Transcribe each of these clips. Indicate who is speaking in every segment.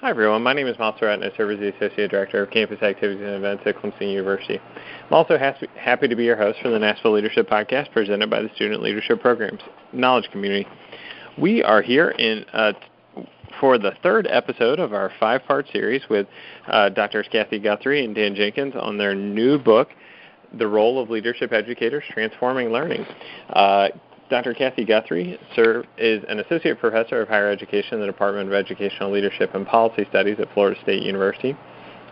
Speaker 1: Hi, everyone. My name is Miles Surratt, and I serve as the Associate Director of Campus Activities and Events at Clemson University. I'm also happy to be your host for the NASPA Leadership Podcast presented by the Student Leadership Programs Knowledge Community. We are here in uh, for the third episode of our five-part series with uh, Drs. Kathy Guthrie and Dan Jenkins on their new book, The Role of Leadership Educators Transforming Learning. Uh, Dr. Kathy Guthrie sir, is an associate professor of higher education in the Department of Educational Leadership and Policy Studies at Florida State University.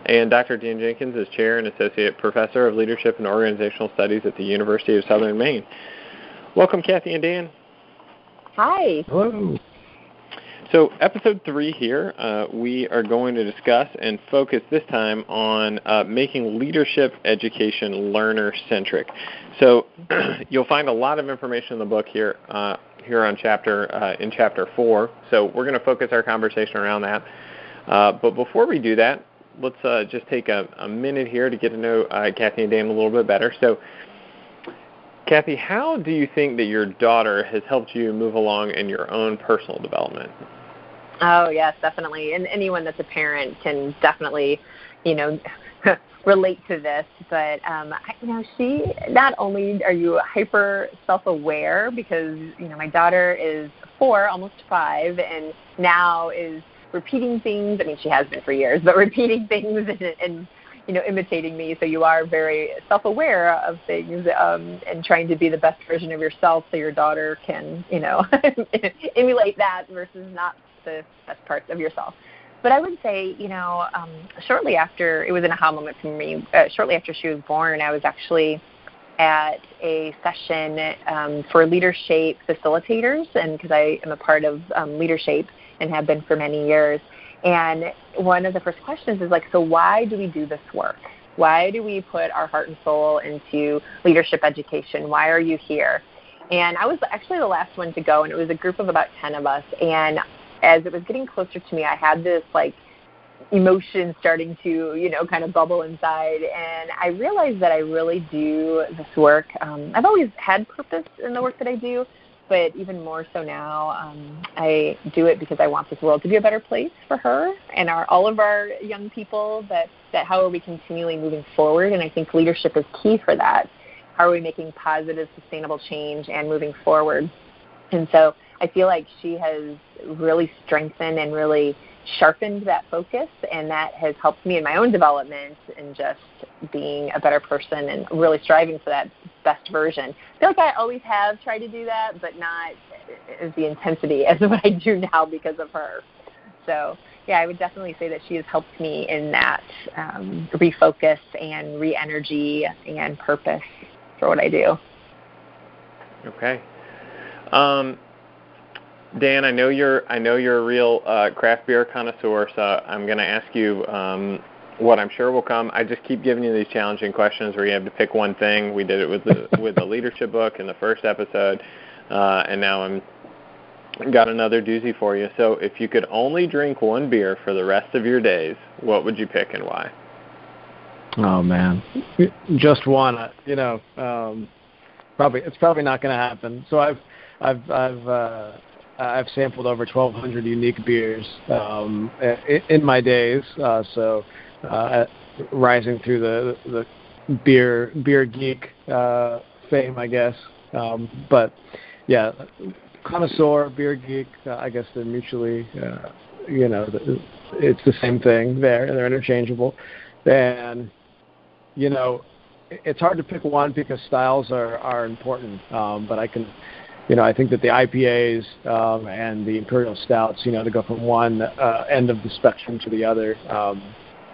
Speaker 1: And Dr. Dan Jenkins is chair and associate professor of leadership and organizational studies at the University of Southern Maine. Welcome, Kathy and Dan.
Speaker 2: Hi.
Speaker 3: Hello.
Speaker 1: So, episode three here, uh, we are going to discuss and focus this time on uh, making leadership education learner centric. So, you'll find a lot of information in the book here. Uh, here on chapter uh, in chapter four, so we're going to focus our conversation around that. Uh, but before we do that, let's uh, just take a, a, minute here to get to know Kathy and Dan a little bit better. So, Kathy, how do you think that your daughter has helped you move along in your own personal development?
Speaker 2: Oh yes, definitely. And anyone that's a parent can definitely, you know, relate to this. But um, I, you know, she not only are you hyper self-aware because you know my daughter is four, almost five, and now is repeating things. I mean, she has been for years, but repeating things and, and you know imitating me. So you are very self-aware of things um, and trying to be the best version of yourself, so your daughter can you know emulate that versus not the best parts of yourself. But I would say, you know, um, shortly after, it was an aha moment for me. Uh, shortly after she was born, I was actually at a session um, for leadership facilitators, and because I am a part of um, leadership and have been for many years. And one of the first questions is like, so why do we do this work? Why do we put our heart and soul into leadership education? Why are you here? And I was actually the last one to go, and it was a group of about 10 of us. And as it was getting closer to me, I had this like emotion starting to, you know, kind of bubble inside. And I realized that I really do this work. Um, I've always had purpose in the work that I do, but even more so now, um, I do it because I want this world to be a better place for her and our all of our young people. That that how are we continually moving forward? And I think leadership is key for that. How are we making positive, sustainable change and moving forward? And so I feel like she has really strengthened and really sharpened that focus, and that has helped me in my own development and just being a better person and really striving for that best version. I feel like I always have tried to do that, but not as the intensity as what I do now because of her. So, yeah, I would definitely say that she has helped me in that um, refocus and re-energy and purpose for what I do.
Speaker 1: Okay. Um, Dan, I know you're I know you're a real uh, craft beer connoisseur, so I'm going to ask you um, what I'm sure will come. I just keep giving you these challenging questions where you have to pick one thing. We did it with the with the leadership book in the first episode, uh, and now I'm got another doozy for you. So, if you could only drink one beer for the rest of your days, what would you pick and why?
Speaker 3: Oh man, just one. Uh, you know, um, probably it's probably not going to happen. So I've I've I've uh, I've sampled over 1,200 unique beers um, in, my days. Uh, so, uh, rising through the the beer beer geek uh, fame, I guess. Um, but yeah, connoisseur, beer geek. Uh, I guess they're mutually, uh, you know, it's the same thing. There, they're interchangeable, and you know, it's hard to pick one because styles are are important. Um, but I can you know, I think that the IPAs um, and the imperial stouts, you know, to go from one uh, end of the spectrum to the other, um,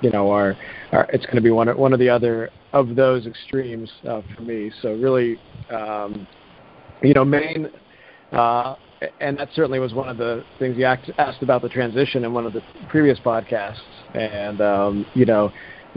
Speaker 3: you know, are, are it's going to be one one of the other of those extremes uh, for me. So really, um, you know, Maine, uh, and that certainly was one of the things you asked about the transition in one of the previous podcasts, and um, you know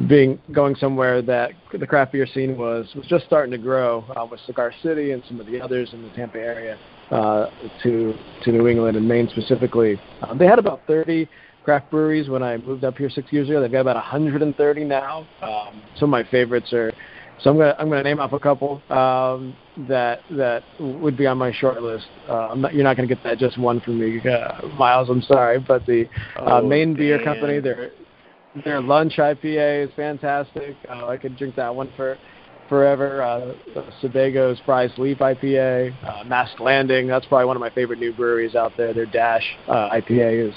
Speaker 3: being going somewhere that the craft beer scene was was just starting to grow uh, with Cigar City and some of the others in the Tampa area uh, to to New England and Maine specifically. Um, they had about 30 craft breweries when I moved up here six years ago. They've got about 130 now. Um, some of my favorites are so I'm gonna I'm gonna name off a couple um, that that would be on my short list. Uh, I'm not, you're not gonna get that just one from me, uh, Miles. I'm sorry, but the uh,
Speaker 1: Oh,
Speaker 3: Maine Beer
Speaker 1: Dan.
Speaker 3: Company, their their lunch IPA is fantastic. Uh, I could drink that one for forever. Uh, Sebago's Frye's Leap IPA, uh, Landing. That's probably one of my favorite new breweries out there. Their Dash uh, IPA is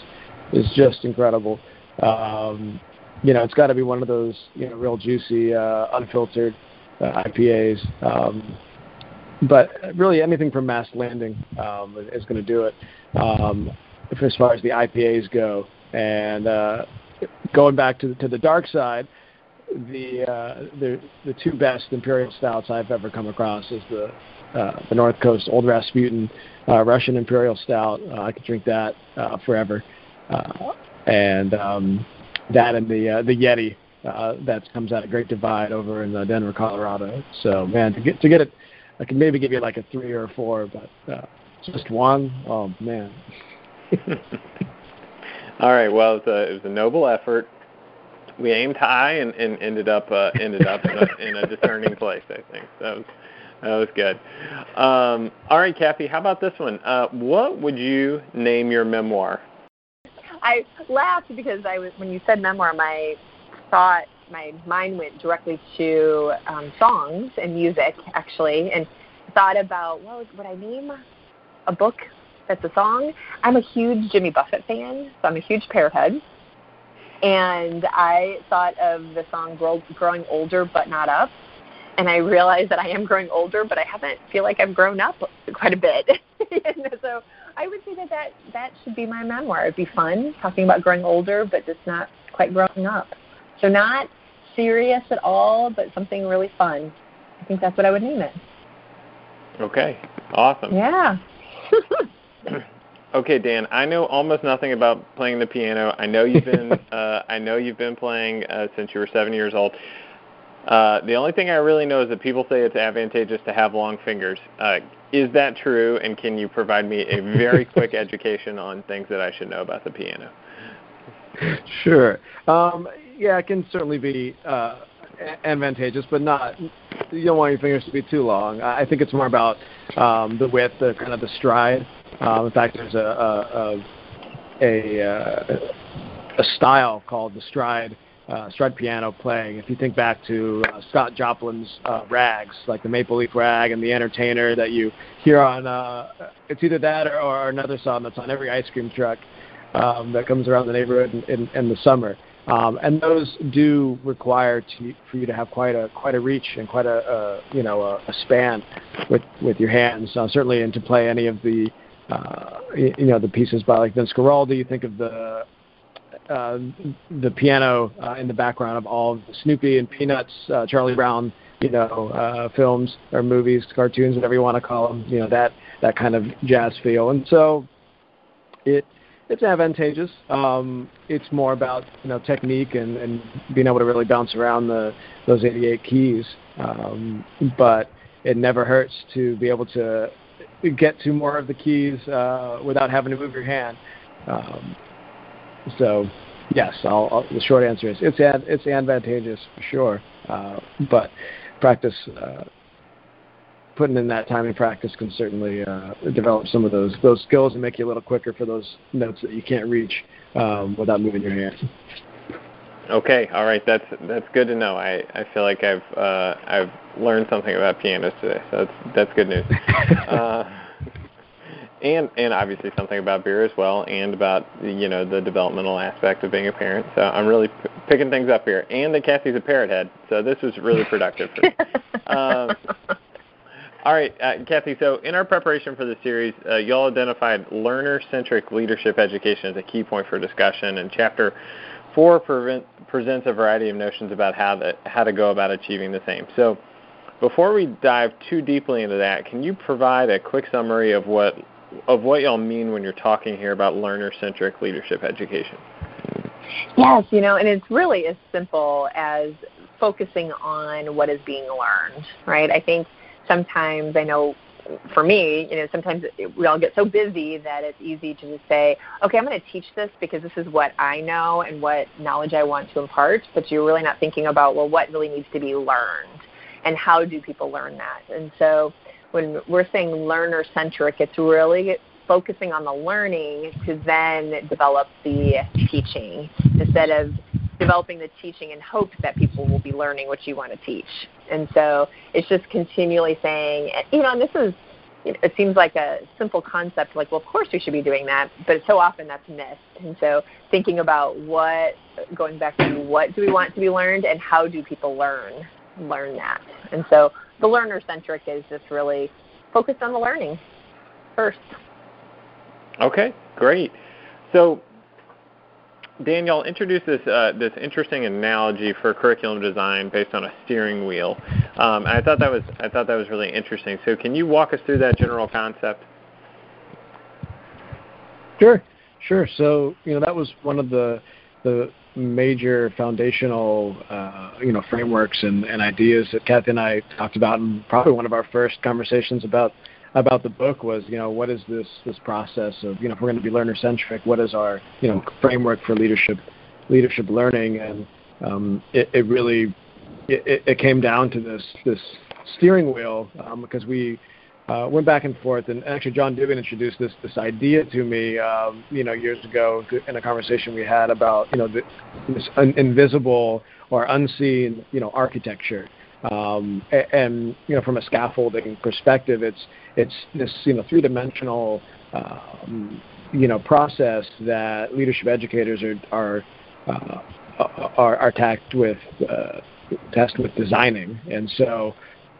Speaker 3: is just incredible. Um, you know, it's got to be one of those you know real juicy, uh, unfiltered uh, IPAs. Um, but really, anything from Mast Landing um, is going to do it um, as far as the IPAs go. And uh, going back to to the dark side, the uh, the the two best imperial stouts I've ever come across is the uh, the North Coast Old Rasputin uh, Russian Imperial Stout. Uh, I could drink that uh, forever, uh, and um, that and the uh, the Yeti uh, that comes out of Great Divide over in uh, Denver, Colorado. So man, to get to get it, I can maybe give you like a three or a four, but uh, just one, oh man.
Speaker 1: All right. Well, it was a, it was a noble effort. We aimed high and, and ended up uh, ended up in a, in a discerning place. I think that was that was good. Um, all right, Kathy. How about this one? Uh, what would you name your memoir?
Speaker 2: I laughed because I was when you said memoir, my thought, my mind went directly to um, songs and music actually, and thought about what would I name a book that's a song. I'm a huge Jimmy Buffett fan, so I'm a huge Parrot head. And I thought of the song Grow, "Growing Older but Not Up," and I realized that I am growing older, but I haven't feel like I've grown up quite a bit. and so I would say that, that that should be my memoir. It'd be fun talking about growing older, but just not quite growing up. So not serious at all, but something really fun. I think that's what I would name it.
Speaker 1: Okay. Awesome.
Speaker 2: Yeah.
Speaker 1: Okay, Dan. I know almost nothing about playing the piano. I know you've been uh, I know you've been playing uh, since you were seven years old. Uh, the only thing I really know is that people say it's advantageous to have long fingers. Uh, is that true? And can you provide me a very quick education on things that I should know about the piano?
Speaker 3: Sure. Um, yeah, it can certainly be uh, advantageous, but not. You don't want your fingers to be too long. I think it's more about um, the width, the kind of the stride. Um, in fact, there's a a, a, uh, a style called the stride. Uh, stride piano playing. If you think back to uh, Scott Joplin's uh, rags, like the Maple Leaf Rag and the Entertainer that you hear on, uh, it's either that or, or another song that's on every ice cream truck um, that comes around the neighborhood in, in, in the summer. Um, and those do require to, for you to have quite a quite a reach and quite a, a you know a, a span with with your hands. Uh, certainly, and to play any of the uh, you, know the pieces by like Vince Guaraldi. You think of the uh, the piano uh, in the background of all of the Snoopy and Peanuts, uh, Charlie Brown, you know, uh, films or movies, cartoons, whatever you want to call them. You know that that kind of jazz feel, and so it it's advantageous. Um, it's more about you know technique and, and being able to really bounce around the those 88 keys. Um, but it never hurts to be able to get to more of the keys uh, without having to move your hand. Um, so yes, I'll, I'll, the short answer is it's ad, it's advantageous for sure. Uh, but practice. Uh, putting in that time and practice can certainly uh, develop some of those those skills and make you a little quicker for those notes that you can't reach um, without moving your hand.
Speaker 1: Okay, all right, that's that's good to know. I, I feel like I've uh, I've learned something about pianos today, so that's that's good news. uh, and and obviously something about beer as well, and about you know the developmental aspect of being a parent. So I'm really p- picking things up here. And that Kathy's a parrot head, so this was really productive for me. Um, all right, uh, Kathy. So in our preparation for the series, uh, y'all identified learner-centric leadership education as a key point for discussion, and chapter four prevent, presents a variety of notions about how to how to go about achieving the same. So before we dive too deeply into that, can you provide a quick summary of what of what y'all mean when you're talking here about learner-centric leadership education?
Speaker 2: Yes, you know, and it's really as simple as focusing on what is being learned, right? I think sometimes I know for me, you know, sometimes we all get so busy that it's easy to just say, okay, I'm going to teach this because this is what I know and what knowledge I want to impart, but you're really not thinking about, well, what really needs to be learned. and how do people learn that? And so when we're saying learner centric, it's really focusing on the learning to then develop the teaching instead of developing the teaching in hopes that people will be learning what you want to teach. And so it's just continually saying, you know, and this is, it seems like a simple concept, like, well, of course we should be doing that, but so often that's missed. And so thinking about what, going back to what do we want to be learned and how do people learn, learn that. And so the learner centric is just really focused on the learning first.
Speaker 1: Okay, great. So Danielle, introduced this uh, this interesting analogy for curriculum design based on a steering wheel. Um, I thought that was I thought that was really interesting. So, can you walk us through that general concept?
Speaker 3: Sure, sure. So, you know, that was one of the the major foundational uh, you know frameworks and, and ideas that Kathy and I talked about, in probably one of our first conversations about about the book was, you know, what is this this process of, you know, if we're going to be learner centric, what is our, you know, framework for leadership leadership learning, and um, it, it really it, it came down to this this steering wheel um, because we uh, went back and forth, and actually John Dugan introduced this this idea to me, um, you know, years ago in a conversation we had about, you know, this un- invisible or unseen, you know, architecture. Um, and you know, from a scaffolding perspective, it's it's this you know three-dimensional um, you know process that leadership educators are are uh, are, are tasked with uh, tasked with designing, and so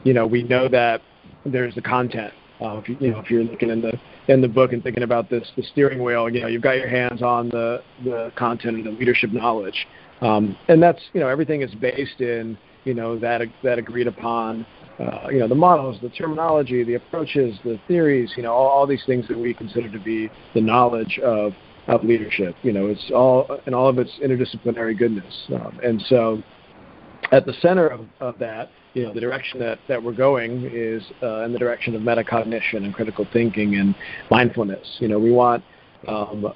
Speaker 3: you know we know that there's the content. Uh, if you, you know if you're looking in the in the book and thinking about this the steering wheel, you know you've got your hands on the the content and the leadership knowledge, um, and that's you know everything is based in you know that that agreed upon uh, you know the models, the terminology, the approaches, the theories, you know all, all these things that we consider to be the knowledge of of leadership. You know it's all and all of its interdisciplinary goodness, um, and so at the center of, of that, you know, the direction that, that we're going is uh, in the direction of metacognition and critical thinking and mindfulness. You know, we want um,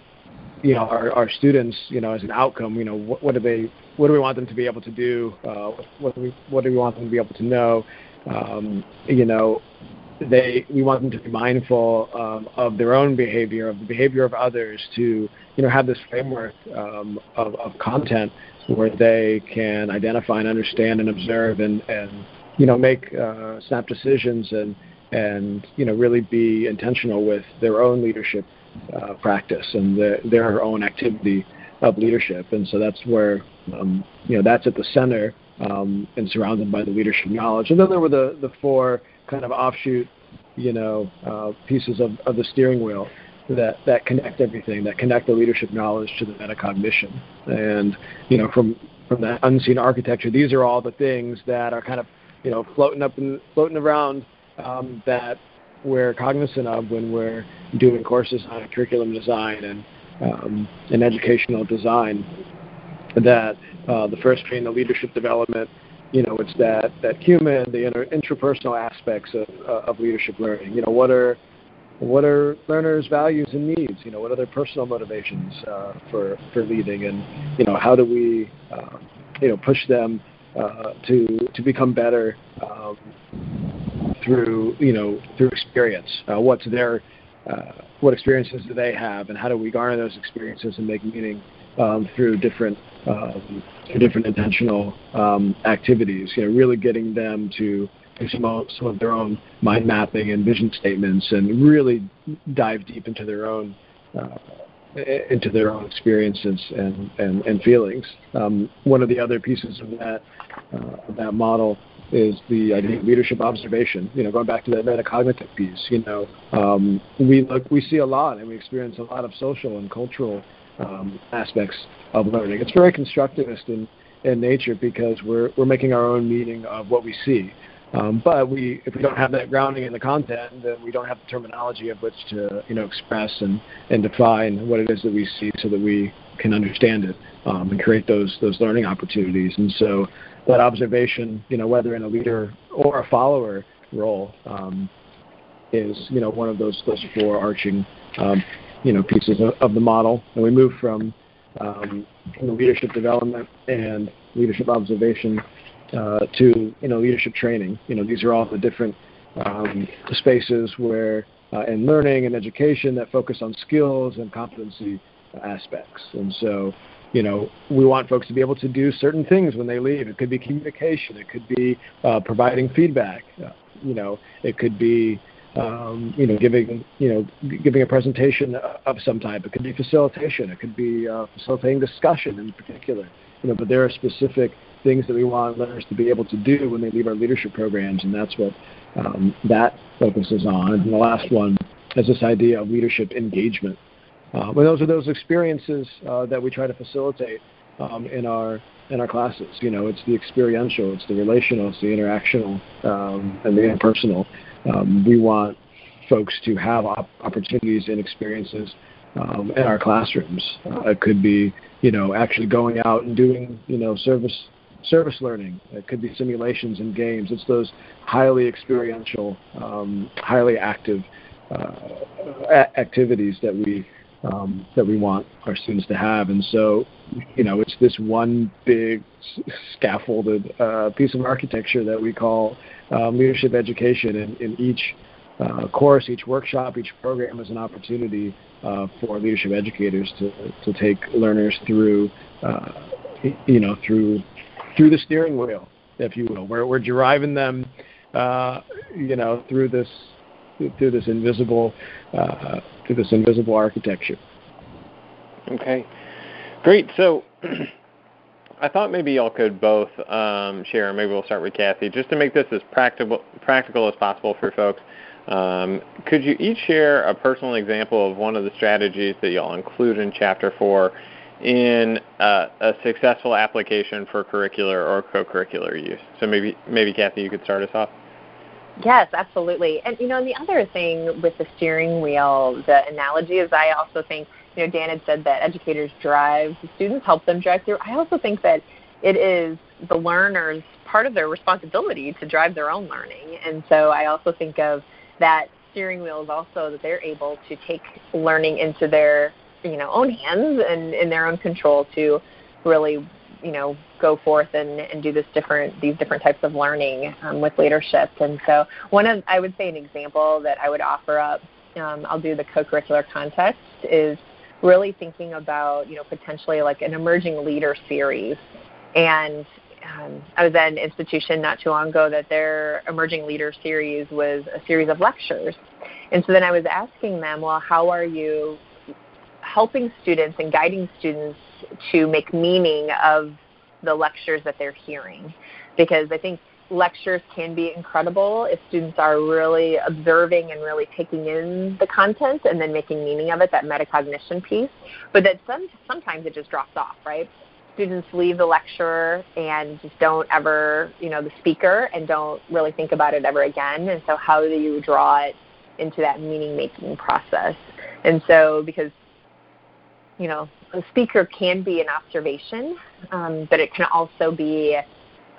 Speaker 3: you know our, our students you know as an outcome you know what, what do they what do we want them to be able to do uh, what do we what do we want them to be able to know um, you know they we want them to be mindful um, of their own behavior of the behavior of others to you know have this framework um, of, of content where they can identify and understand and observe and and you know make uh, snap decisions and and you know really be intentional with their own leadership uh, practice and the, their own activity of leadership. And so that's where, um, you know, that's at the center um, and surrounded by the leadership knowledge. And then there were the, the four kind of offshoot, you know, uh, pieces of, of the steering wheel that, that connect everything, that connect the leadership knowledge to the metacognition. And, you know, from, from that unseen architecture, these are all the things that are kind of, you know, floating up and floating around um, that we're cognizant of when we're doing courses on curriculum design and um, and educational design. That uh, the first being the leadership development, you know, it's that that human, the inter- intrapersonal aspects of uh, of leadership learning. You know, what are what are learners' values and needs? You know, what are their personal motivations uh, for for leading, and you know, how do we uh, you know push them uh, to to become better um, through you know through experience. Uh, what's their uh, what experiences do they have, and how do we garner those experiences and make meaning um, through different um, different intentional um, activities? You know, really getting them to do some of, some of their own mind mapping and vision statements, and really dive deep into their own. Uh, into their own experiences and, and, and feelings. Um, one of the other pieces of that, uh, of that model is the I think leadership observation. You know, going back to that metacognitive piece. You know, um, we look, we see a lot, and we experience a lot of social and cultural um, aspects of learning. It's very constructivist in in nature because we're we're making our own meaning of what we see. Um, but we, if we don't have that grounding in the content, then we don't have the terminology of which to, you know, express and, and define what it is that we see, so that we can understand it um, and create those those learning opportunities. And so, that observation, you know, whether in a leader or a follower role, um, is you know one of those those four arching um, you know pieces of, of, the model. And we move from um, leadership development and leadership observation uh, to you know leadership training. You know these are all the different um, spaces where uh, in learning and education that focus on skills and competency aspects. And so, you know, we want folks to be able to do certain things when they leave. It could be communication. It could be uh, providing feedback. Uh, you know, it could be um, you know, giving you know giving a presentation of some type. It could be facilitation. It could be uh, facilitating discussion in particular. You know, but there are specific things that we want learners to be able to do when they leave our leadership programs, and that's what um, that focuses on. And the last one is this idea of leadership engagement. Uh, and those are those experiences uh, that we try to facilitate um, in our in our classes. You know, it's the experiential, it's the relational, it's the interactional, um, and the impersonal. Um, we want folks to have op- opportunities and experiences um, in our classrooms. Uh, it could be, you know, actually going out and doing, you know, service service learning. It could be simulations and games. It's those highly experiential, um, highly active uh, activities that we um, that we want our students to have. And so, you know, it's this one big scaffolded uh, piece of architecture that we call um, leadership education. And in each uh, course, each workshop, each program is an opportunity uh, for leadership educators to, to take learners through, uh, you know, through through the steering wheel, if you will. We're, we're driving them, uh, you know, through this through this invisible uh, through this invisible architecture.
Speaker 1: Okay, great. So. I thought maybe y'all could both um, share. Maybe we'll start with Kathy, just to make this as practical practical as possible for folks. Um, could you each share a personal example of one of the strategies that y'all include in Chapter Four in uh, a successful application for curricular or co-curricular use? So maybe maybe Kathy, you could start us off.
Speaker 2: Yes, absolutely. And you know, and the other thing with the steering wheel, the analogy is I also think, you know, Dan had said that educators drive, the students help them drive through. I also think that it is the learners part of their responsibility to drive their own learning. And so I also think of that steering wheel is also that they're able to take learning into their, you know, own hands and in their own control to really you know go forth and, and do this different these different types of learning um, with leadership. And so one of I would say an example that I would offer up. Um, I'll do the co-curricular context is really thinking about you know potentially like an emerging leader series and um, I was at an institution not too long ago that their emerging leader series was a series of lectures. And so then I was asking them, well, how are you helping students and guiding students to make meaning of the lectures that they're hearing. Because I think lectures can be incredible if students are really observing and really taking in the content and then making meaning of it, that metacognition piece. But that some, sometimes it just drops off, right? Students leave the lecture and just don't ever, you know, the speaker and don't really think about it ever again. And so how do you draw it into that meaning making process? And so because you know, a speaker can be an observation, um, but it can also be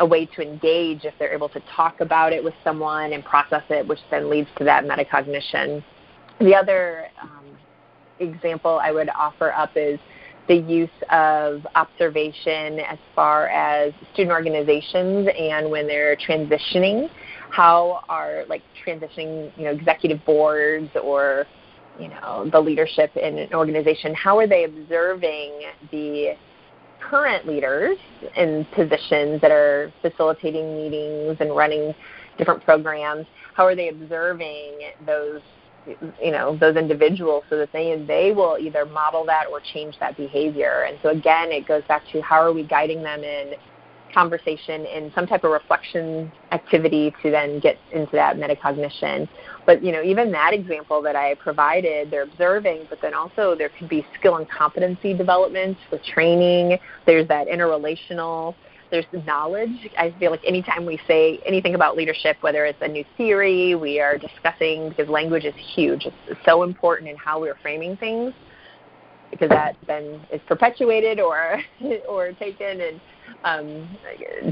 Speaker 2: a way to engage if they're able to talk about it with someone and process it, which then leads to that metacognition. The other um, example I would offer up is the use of observation as far as student organizations and when they're transitioning, how are like transitioning, you know, executive boards or you know the leadership in an organization how are they observing the current leaders in positions that are facilitating meetings and running different programs how are they observing those you know those individuals so that they they will either model that or change that behavior? And so again it goes back to how are we guiding them in conversation in some type of reflection activity to then get into that metacognition. But you know, even that example that I provided, they're observing, but then also there could be skill and competency development with training. There's that interrelational. There's knowledge. I feel like anytime we say anything about leadership, whether it's a new theory, we are discussing because language is huge. It's so important in how we're framing things because that then is perpetuated or or taken and um,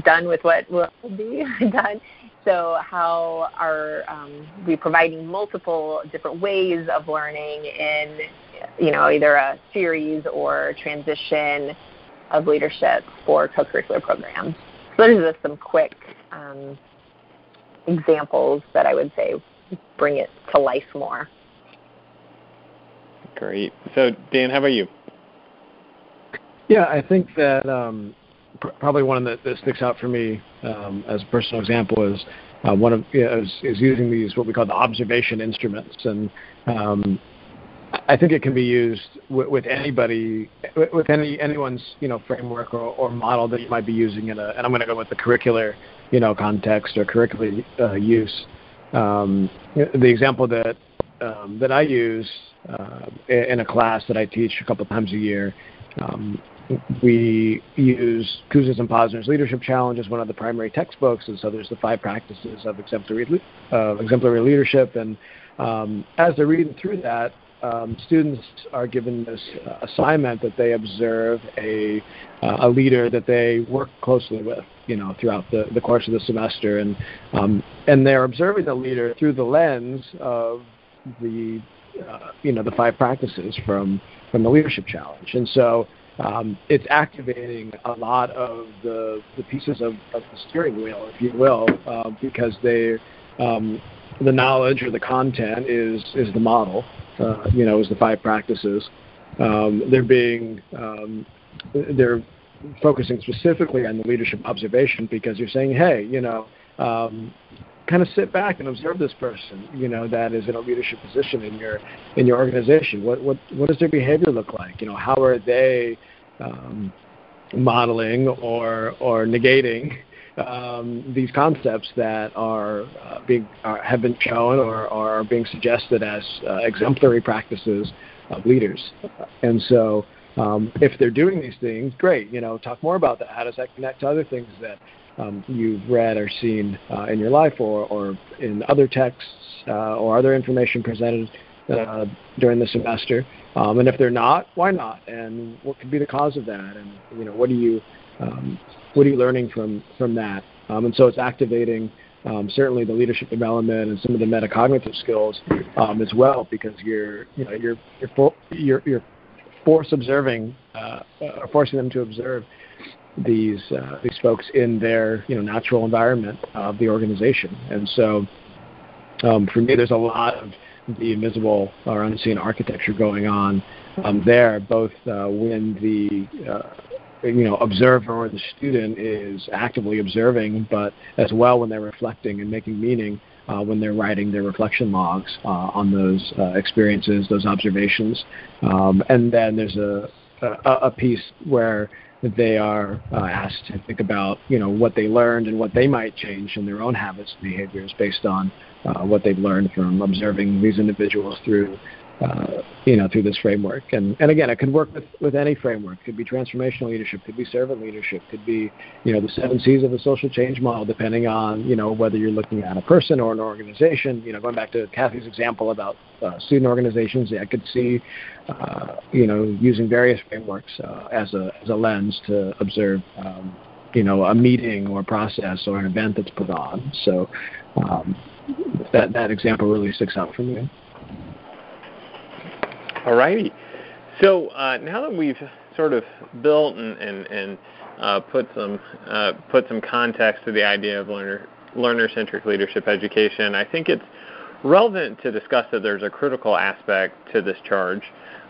Speaker 2: done with what will be done. So how are um, we providing multiple different ways of learning in, you know, either a series or transition of leadership for co-curricular programs? So those are just some quick um, examples that I would say bring it to life more.
Speaker 1: Great. So, Dan, how about you?
Speaker 3: Yeah, I think that um, pr- probably one that, that sticks out for me um, as a personal example is uh, one of you know, is, is, using these what we call the observation instruments, and um, I think it can be used with, with anybody, with any anyone's you know framework or, or model that you might be using in a. And I'm going to go with the curricular you know context or curricular uh, use. Um, the example that um, that I use uh, in a class that I teach a couple times a year um, we use Kouzes and Posner's Leadership Challenge as one of the primary textbooks, and so there's the five practices of exemplary, uh, exemplary leadership. And um, as they're reading through that, um, students are given this assignment that they observe a, uh, a leader that they work closely with, you know, throughout the, the course of the semester, and um, and they're observing the leader through the lens of the, uh, you know, the five practices from from the leadership challenge, and so um, it's activating a lot of the, the pieces of, of the steering wheel, if you will, uh, because they, um, the knowledge or the content is, is the model, uh, you know, is the five practices. Um, they're being, um, they're focusing specifically on the leadership observation because you're saying, hey, you know, um, kind of sit back and observe this person, you know, that is in a leadership position in your in your organization. What what what does their behavior look like? You know, how are they um, modeling or or negating um, these concepts that are uh, being are, have been shown or, or, are being suggested as uh, exemplary practices of leaders. And so, um, if they're doing these things, great. You know, talk more about that. How does that connect to other things that um, you've read or seen uh, in your life or, or in other texts uh, or other information presented uh, during the semester? Um, and if they're not, why not? And what could be the cause of that? And you know, what are you um, what are you learning from from that? Um, and so it's activating um, certainly the leadership development and some of the metacognitive skills um, as well, because you're you know you're you're for, you're, you're force observing uh, uh, forcing them to observe these uh, these folks in their you know natural environment of the organization. And so, um, for me, there's a lot of the invisible or unseen architecture going on um, there, both uh, when the uh, you know observer or the student is actively observing, but as well when they're reflecting and making meaning. Uh, when they're writing their reflection logs uh, on those uh, experiences, those observations, um, and then there's a, a, a piece where they are uh, asked to think about you know what they learned and what they might change in their own habits and behaviors based on uh, what they've learned from observing these individuals through uh, you know through this framework and and again it could work with with any framework it could be transformational leadership could be servant leadership could be you know the seven c's of the social change model depending on you know whether you're looking at a person or an organization you know going back to kathy's example about uh, student organizations i could see uh, you know, using various frameworks uh, as a as a lens to observe, um, you know, a meeting or process or an event that's put on. So um, that that example really sticks out for me.
Speaker 1: All righty. So uh, now that we've sort of built and and, and uh, put some uh, put some context to the idea of learner learner centric leadership education, I think it's relevant to discuss that there's a critical aspect to this charge.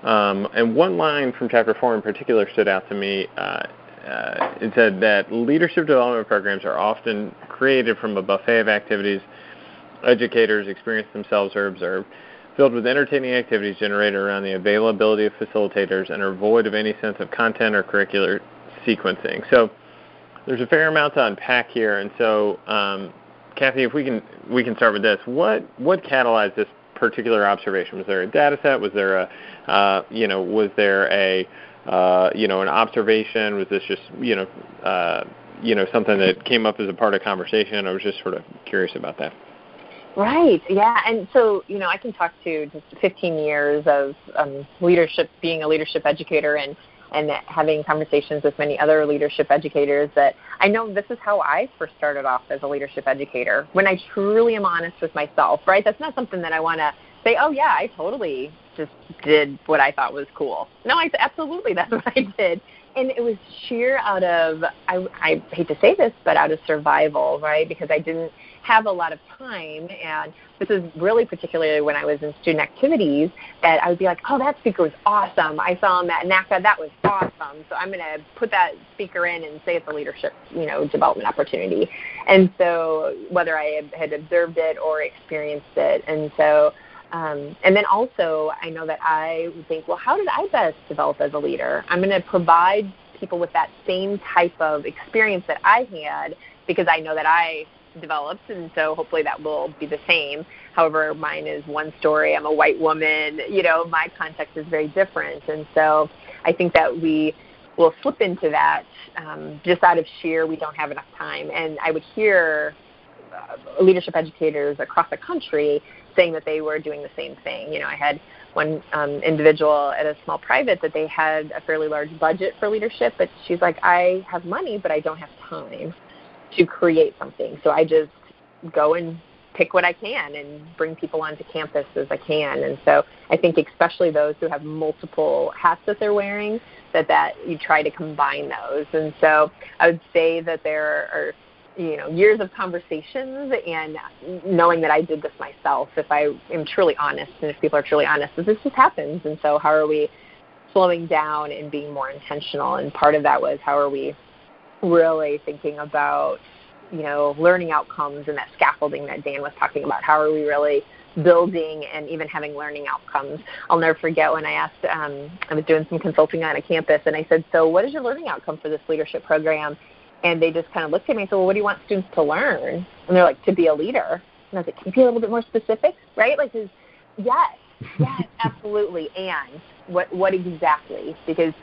Speaker 1: Um, and one line from chapter four in particular stood out to me. Uh, uh, it said that leadership development programs are often created from a buffet of activities educators experience themselves or observe, filled with entertaining activities generated around the availability of facilitators and are void of any sense of content or curricular sequencing. So there's a fair amount to unpack here, and so um, Kathy, if we can we can start with this. What what catalyzed this particular observation? Was there a data set? Was there a uh, you know was there a uh, you know an observation? Was this just you know uh, you know something that came up as a part of conversation? I was just sort of curious about that.
Speaker 2: Right. Yeah. And so, you know, I can talk to just 15 years of um, leadership, being a leadership educator, and and having conversations with many other leadership educators that I know this is how I first started off as a leadership educator. When I truly am honest with myself, right? That's not something that I want to say, oh yeah, I totally just did what I thought was cool. No, I absolutely that's what I did. And it was sheer out of I, I hate to say this, but out of survival, right? Because I didn't have a lot of time, and this is really particularly when I was in student activities that I would be like, oh, that speaker was awesome. I saw him at NACA, that was awesome. So I'm going to put that speaker in and say it's a leadership, you know, development opportunity. And so whether I had observed it or experienced it, and so um, and then also, I know that I would think, well, how did I best develop as a leader? I'm going to provide people with that same type of experience that I had because I know that I developed, and so hopefully that will be the same. However, mine is one story. I'm a white woman. You know, my context is very different, and so I think that we will slip into that um, just out of sheer we don't have enough time. And I would hear uh, leadership educators across the country saying that they were doing the same thing. You know, I had one um, individual at a small private that they had a fairly large budget for leadership, but she's like, I have money, but I don't have time to create something. So I just go and pick what I can and bring people onto campus as I can. And so I think especially those who have multiple hats that they're wearing, that that you try to combine those. And so I would say that there are you know years of conversations and knowing that I did this myself. If I am truly honest, and if people are truly honest, that this just happens. And so, how are we slowing down and being more intentional? And part of that was how are we really thinking about you know learning outcomes and that scaffolding that Dan was talking about. How are we really building and even having learning outcomes. I'll never forget when I asked, um, I was doing some consulting on a campus, and I said, So, what is your learning outcome for this leadership program? And they just kind of looked at me and said, well, what do you want students to learn? And they're like, to be a leader. And I was like, can you be a little bit more specific, right? Like, yes, yes, absolutely. And what what exactly? Because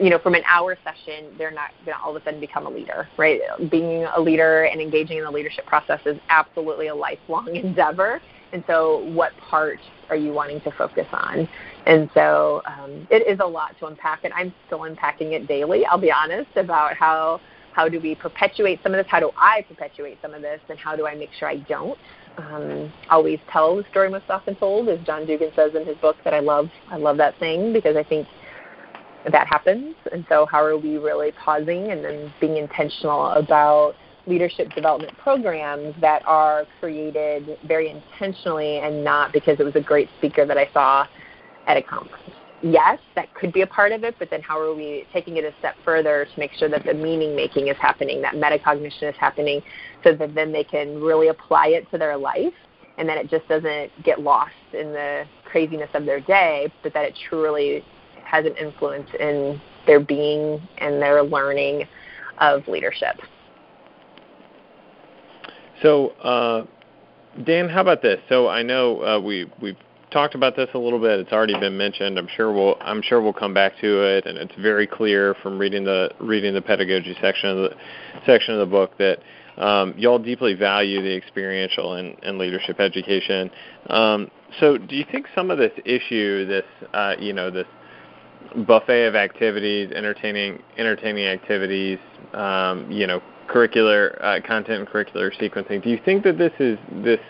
Speaker 2: you know, from an hour session, they're not going to all of a sudden become a leader, right? Being a leader and engaging in the leadership process is absolutely a lifelong endeavor. And so, what part are you wanting to focus on? And so, um, it is a lot to unpack, and I'm still unpacking it daily. I'll be honest about how how do we perpetuate some of this? How do I perpetuate some of this? And how do I make sure I don't? Um, always tell the story most often told, as John Dugan says in his book. That I love. I love that thing because I think that happens. And so, how are we really pausing and then being intentional about leadership development programs that are created very intentionally and not because it was a great speaker that I saw at a conference? Yes, that could be a part of it, but then how are we taking it a step further to make sure that the meaning making is happening, that metacognition is happening, so that then they can really apply it to their life and that it just doesn't get lost in the craziness of their day, but that it truly has an influence in their being and their learning of leadership.
Speaker 1: So, uh, Dan, how about this? So I know uh, we we've talked about this a little bit. It's already been mentioned. I'm sure we'll I'm sure we'll come back to it, and it's very clear from reading the reading the pedagogy section of the section of the book that um, y'all deeply value the experiential and, and leadership education. Um, so, do you think some of this issue, this uh, you know this buffet of activities, entertaining entertaining activities, um, you know curricular uh, content and curricular sequencing. Do you think that this is this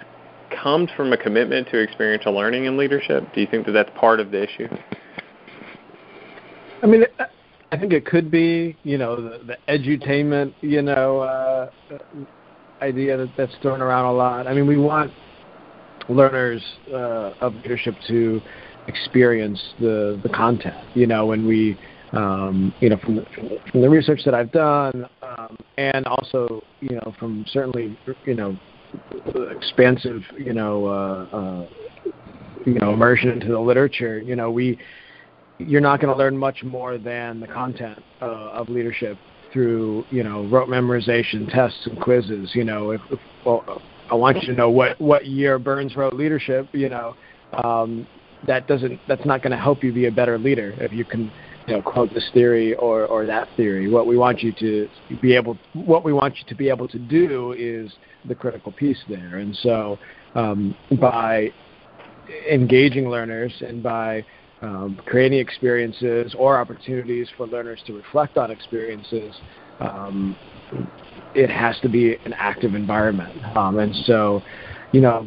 Speaker 1: comes from a commitment to experiential learning and leadership? Do you think that that's part of the issue?
Speaker 3: I mean, I think it could be, you know, the, the edutainment, you know, uh, idea that, that's thrown around a lot. I mean, we want learners uh, of leadership to experience the the content, you know, when we, um, you know, from the, from the research that I've done, um, and also, you know, from certainly, you know, expansive, you know, uh, uh, you know, immersion into the literature, you know, we you're not going to learn much more than the content uh, of leadership through, you know, rote memorization, tests, and quizzes. You know, if, if well, I want you to know what what year Burns wrote leadership, you know, um, that doesn't that's not going to help you be a better leader if you can you know, quote this theory or, or that theory. What we want you to be able, what we want you to be able to do is the critical piece there. And so, um, by engaging learners and by um, creating experiences or opportunities for learners to reflect on experiences, um, it has to be an active environment. Um, and so, you know,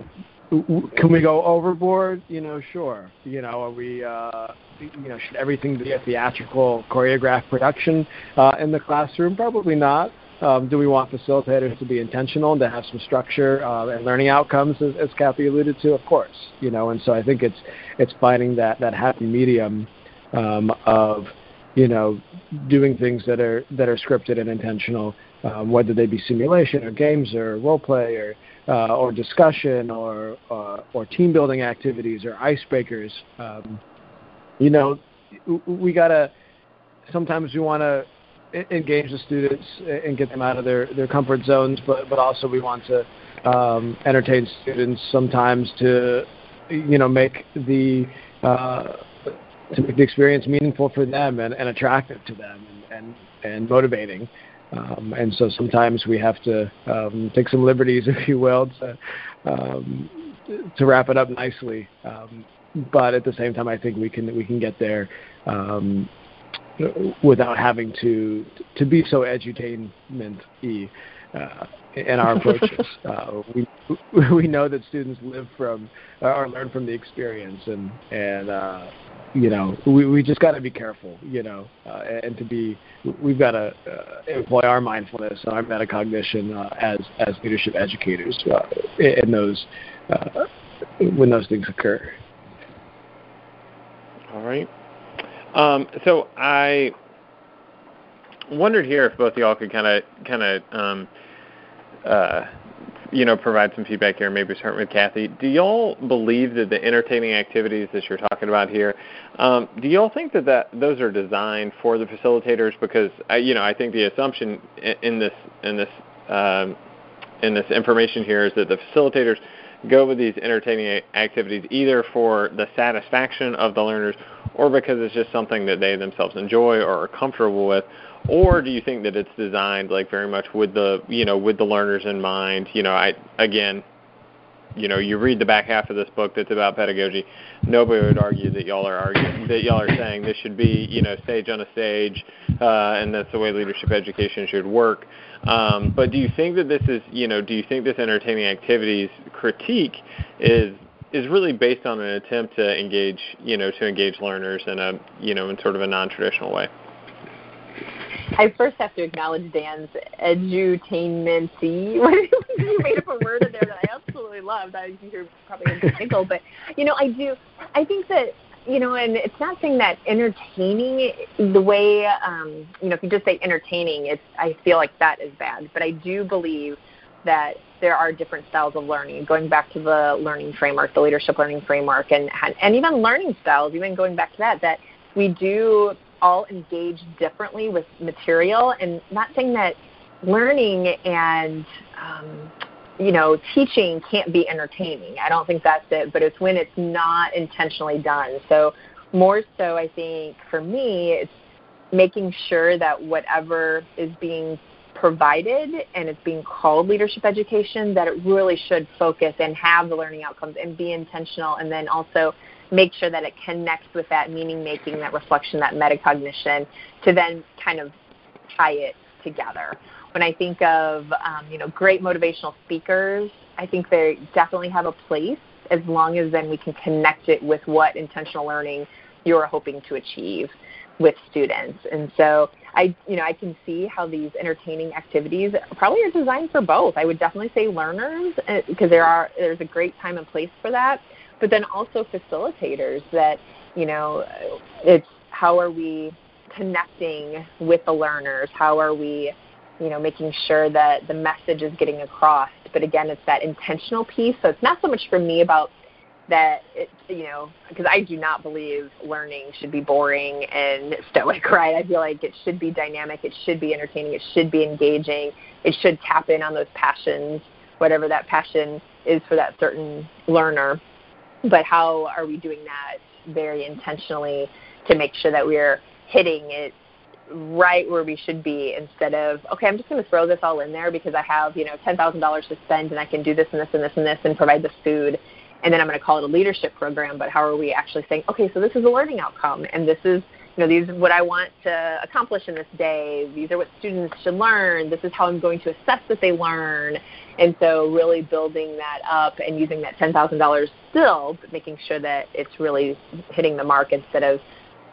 Speaker 3: can we go overboard? You know, sure. You know, are we? Uh, you know, should everything be a theatrical, choreographed production uh, in the classroom? Probably not. Um, do we want facilitators to be intentional and to have some structure uh, and learning outcomes, as, as Kathy alluded to? Of course, you know. And so I think it's it's finding that that happy medium um, of you know doing things that are that are scripted and intentional, um, whether they be simulation or games or role play or uh, or discussion or uh, or team building activities or icebreakers. Um, you know, we gotta. Sometimes we want to engage the students and get them out of their their comfort zones, but but also we want to um, entertain students sometimes to you know make the uh, to make the experience meaningful for them and, and attractive to them and and, and motivating. Um, and so sometimes we have to um, take some liberties, if you will, to, um, to wrap it up nicely. Um, but at the same time, I think we can we can get there um, without having to to be so edutainment-y uh, in our approaches. uh, we we know that students live from or learn from the experience, and and uh, you know, we we just got to be careful, you know, uh, and to be we've got to uh, employ our mindfulness and our metacognition uh, as as leadership educators uh, in those uh, when those things occur.
Speaker 1: All right. Um, so I wondered here if both of y'all could kind of kind of um, uh, you know, provide some feedback here. Maybe start with Kathy. Do y'all believe that the entertaining activities that you're talking about here, um, do y'all think that, that those are designed for the facilitators? Because I, you know, I think the assumption in this in this um, in this information here is that the facilitators go with these entertaining activities either for the satisfaction of the learners or because it's just something that they themselves enjoy or are comfortable with or do you think that it's designed like very much with the you know with the learners in mind? You know i again you know you read the back half of this book that's about pedagogy nobody would argue that y'all are arguing that y'all are saying this should be you know stage on a stage uh, and that's the way leadership education should work. Um, but do you think that this is you know do you think this entertaining activities critique is is really based on an attempt to engage you know to engage learners in a you know in sort of a non-traditional way
Speaker 2: I first have to acknowledge Dan's edutainment you made up a word in there that I absolutely loved. I think you're probably a giggle, but you know, I do. I think that you know, and it's not saying that entertaining the way um, you know, if you just say entertaining, it's I feel like that is bad. But I do believe that there are different styles of learning. Going back to the learning framework, the leadership learning framework, and and even learning styles, even going back to that, that we do all engage differently with material. And not saying that learning and um, you know teaching can't be entertaining. I don't think that's it but it's when it's not intentionally done. So more so i think for me it's making sure that whatever is being provided and it's being called leadership education that it really should focus and have the learning outcomes and be intentional. And then also make sure that it connects with that meaning making, that reflection, that metacognition, to then kind of tie it together. When I think of um, you know great motivational speakers, I think they definitely have a place as long as then we can connect it with what intentional learning you're hoping to achieve with students. And so I you know I can see how these entertaining activities probably are designed for both. I would definitely say learners because uh, there are there's a great time and place for that but then also facilitators that you know it's how are we connecting with the learners? How are we you know making sure that the message is getting across? But again it's that intentional piece. So it's not so much for me about that it, you know because I do not believe learning should be boring and stoic right? I feel like it should be dynamic it should be entertaining it should be engaging it should tap in on those passions whatever that passion is for that certain learner but how are we doing that very intentionally to make sure that we're hitting it right where we should be instead of okay i'm just going to throw this all in there because i have you know ten thousand dollars to spend and i can do this and this and this and this and provide the food and then i'm going to call it a leadership program but how are we actually saying okay so this is a learning outcome and this is you know, these are what I want to accomplish in this day. These are what students should learn. This is how I'm going to assess that they learn. And so really building that up and using that $10,000 still, but making sure that it's really hitting the mark instead of,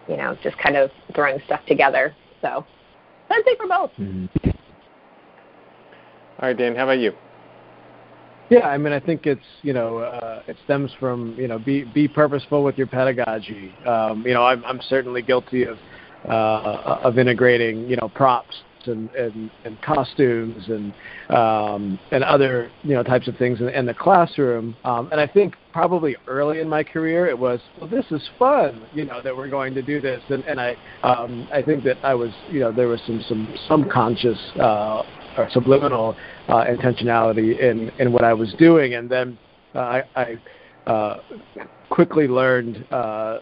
Speaker 2: you know, just kind of throwing stuff together. So I'd say for both. Mm-hmm.
Speaker 1: All right, Dan, how about you?
Speaker 3: Yeah, I mean, I think it's you know uh, it stems from you know be be purposeful with your pedagogy. Um, you know, I'm I'm certainly guilty of uh, of integrating you know props and and, and costumes and um, and other you know types of things in, in the classroom. Um, and I think probably early in my career it was well this is fun you know that we're going to do this and and I um, I think that I was you know there was some some subconscious uh, or subliminal uh, intentionality in in what I was doing, and then uh, I, I uh, quickly learned uh,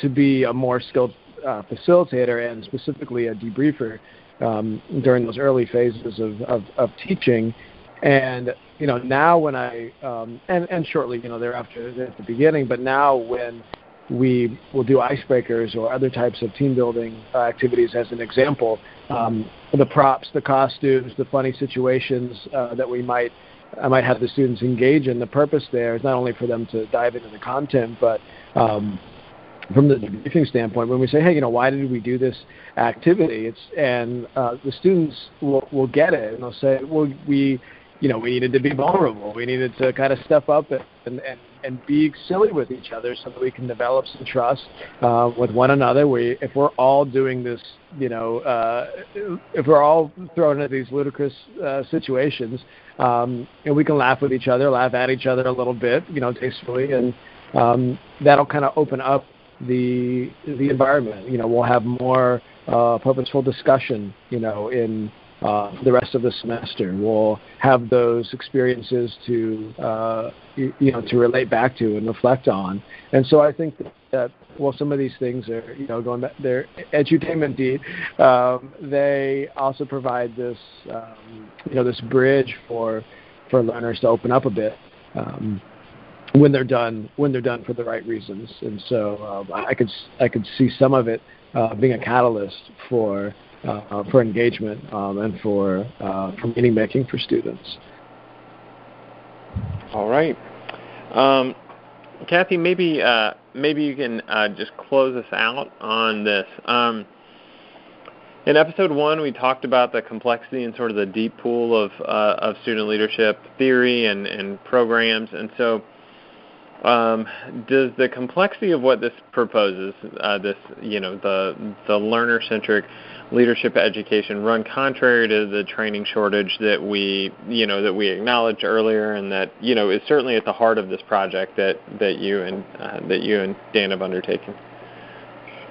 Speaker 3: to be a more skilled uh, facilitator and specifically a debriefer um, during those early phases of, of, of teaching. And you know now when I um, and and shortly you know thereafter at the beginning, but now when we will do icebreakers or other types of team building uh, activities as an example. Um, the props, the costumes, the funny situations uh, that we might I might have the students engage in. The purpose there is not only for them to dive into the content, but um, from the debriefing standpoint, when we say, hey, you know, why did we do this activity? It's and uh, the students will will get it, and they'll say, well, we you know, we needed to be vulnerable. We needed to kind of step up and, and, and be silly with each other so that we can develop some trust uh, with one another. We, if we're all doing this, you know, uh, if we're all thrown into these ludicrous uh, situations, um, and we can laugh with each other, laugh at each other a little bit, you know, tastefully, and um, that'll kind of open up the the environment. You know, we'll have more uh, purposeful discussion, you know, in uh, the rest of the semester. We'll have those experiences to uh, you, you, know to relate back to and reflect on. And so I think that well, some of these things are you know going back. They're edutainment indeed. Um, they also provide this um, you know this bridge for for learners to open up a bit. Um, when they're done, when they're done for the right reasons, and so um, I could I could see some of it uh, being a catalyst for uh, for engagement um, and for uh, for meaning making for students.
Speaker 1: All right, um, Kathy, maybe uh, maybe you can uh, just close us out on this. Um, in episode one, we talked about the complexity and sort of the deep pool of uh, of student leadership theory and, and programs, and so. Um, does the complexity of what this proposes, uh, this you know the the learner centric leadership education run contrary to the training shortage that we you know that we acknowledged earlier and that you know is certainly at the heart of this project that that you and uh, that you and Dan have undertaken.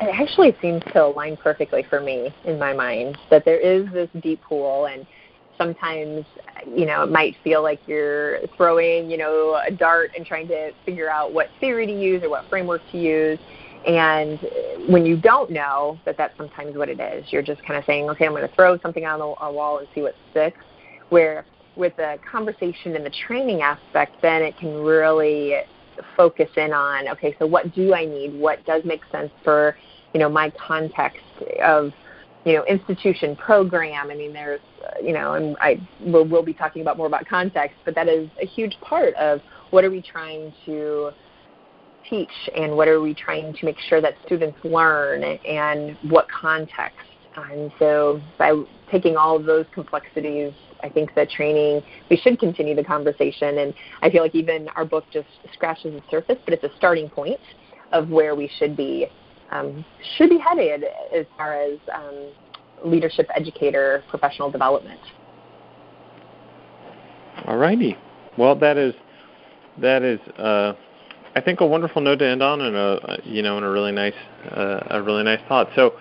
Speaker 2: It actually seems to align perfectly for me in my mind that there is this deep pool and sometimes you know it might feel like you're throwing you know a dart and trying to figure out what theory to use or what framework to use and when you don't know that that's sometimes what it is, you're just kind of saying, okay, I'm going to throw something on the wall and see what sticks. Where with the conversation and the training aspect, then it can really focus in on, okay, so what do I need? What does make sense for, you know, my context of, you know, institution program. I mean, there's, uh, you know, and I will we'll be talking about more about context, but that is a huge part of what are we trying to teach and what are we trying to make sure that students learn and what context. And so by taking all of those complexities, I think that training, we should continue the conversation. And I feel like even our book just scratches the surface, but it's a starting point of where we should be um, should be headed as far as um, leadership educator professional development.
Speaker 1: All righty. Well, that is that is uh, I think a wonderful note to end on, and a you know, and a really nice uh, a really nice thought. So,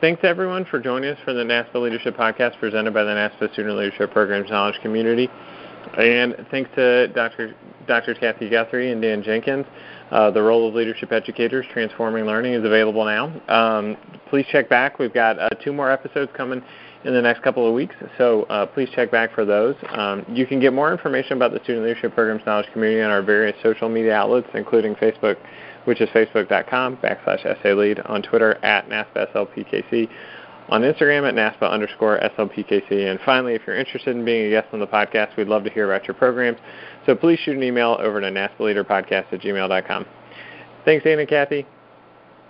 Speaker 1: thanks everyone for joining us for the NASPA Leadership Podcast presented by the NASPA Student Leadership Programs Knowledge Community, and thanks to Dr. Dr. Kathy Guthrie and Dan Jenkins Uh, the role of leadership educators transforming learning is available now. Um, please check back. We've got uh, two more episodes coming in the next couple of weeks, so uh, please check back for those. Um, you can get more information about the Student Leadership Program's knowledge community on our various social media outlets, including Facebook, which is facebook.com backslash SALead, on Twitter at NASPA on Instagram at NASPA underscore SLPKC. And finally, if you're interested in being a guest on the podcast, we'd love to hear about your programs. So please shoot an email over to NASPALeaderPodcast at gmail.com. Thanks, Dana and Kathy.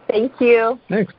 Speaker 2: Thank you.
Speaker 3: Thanks.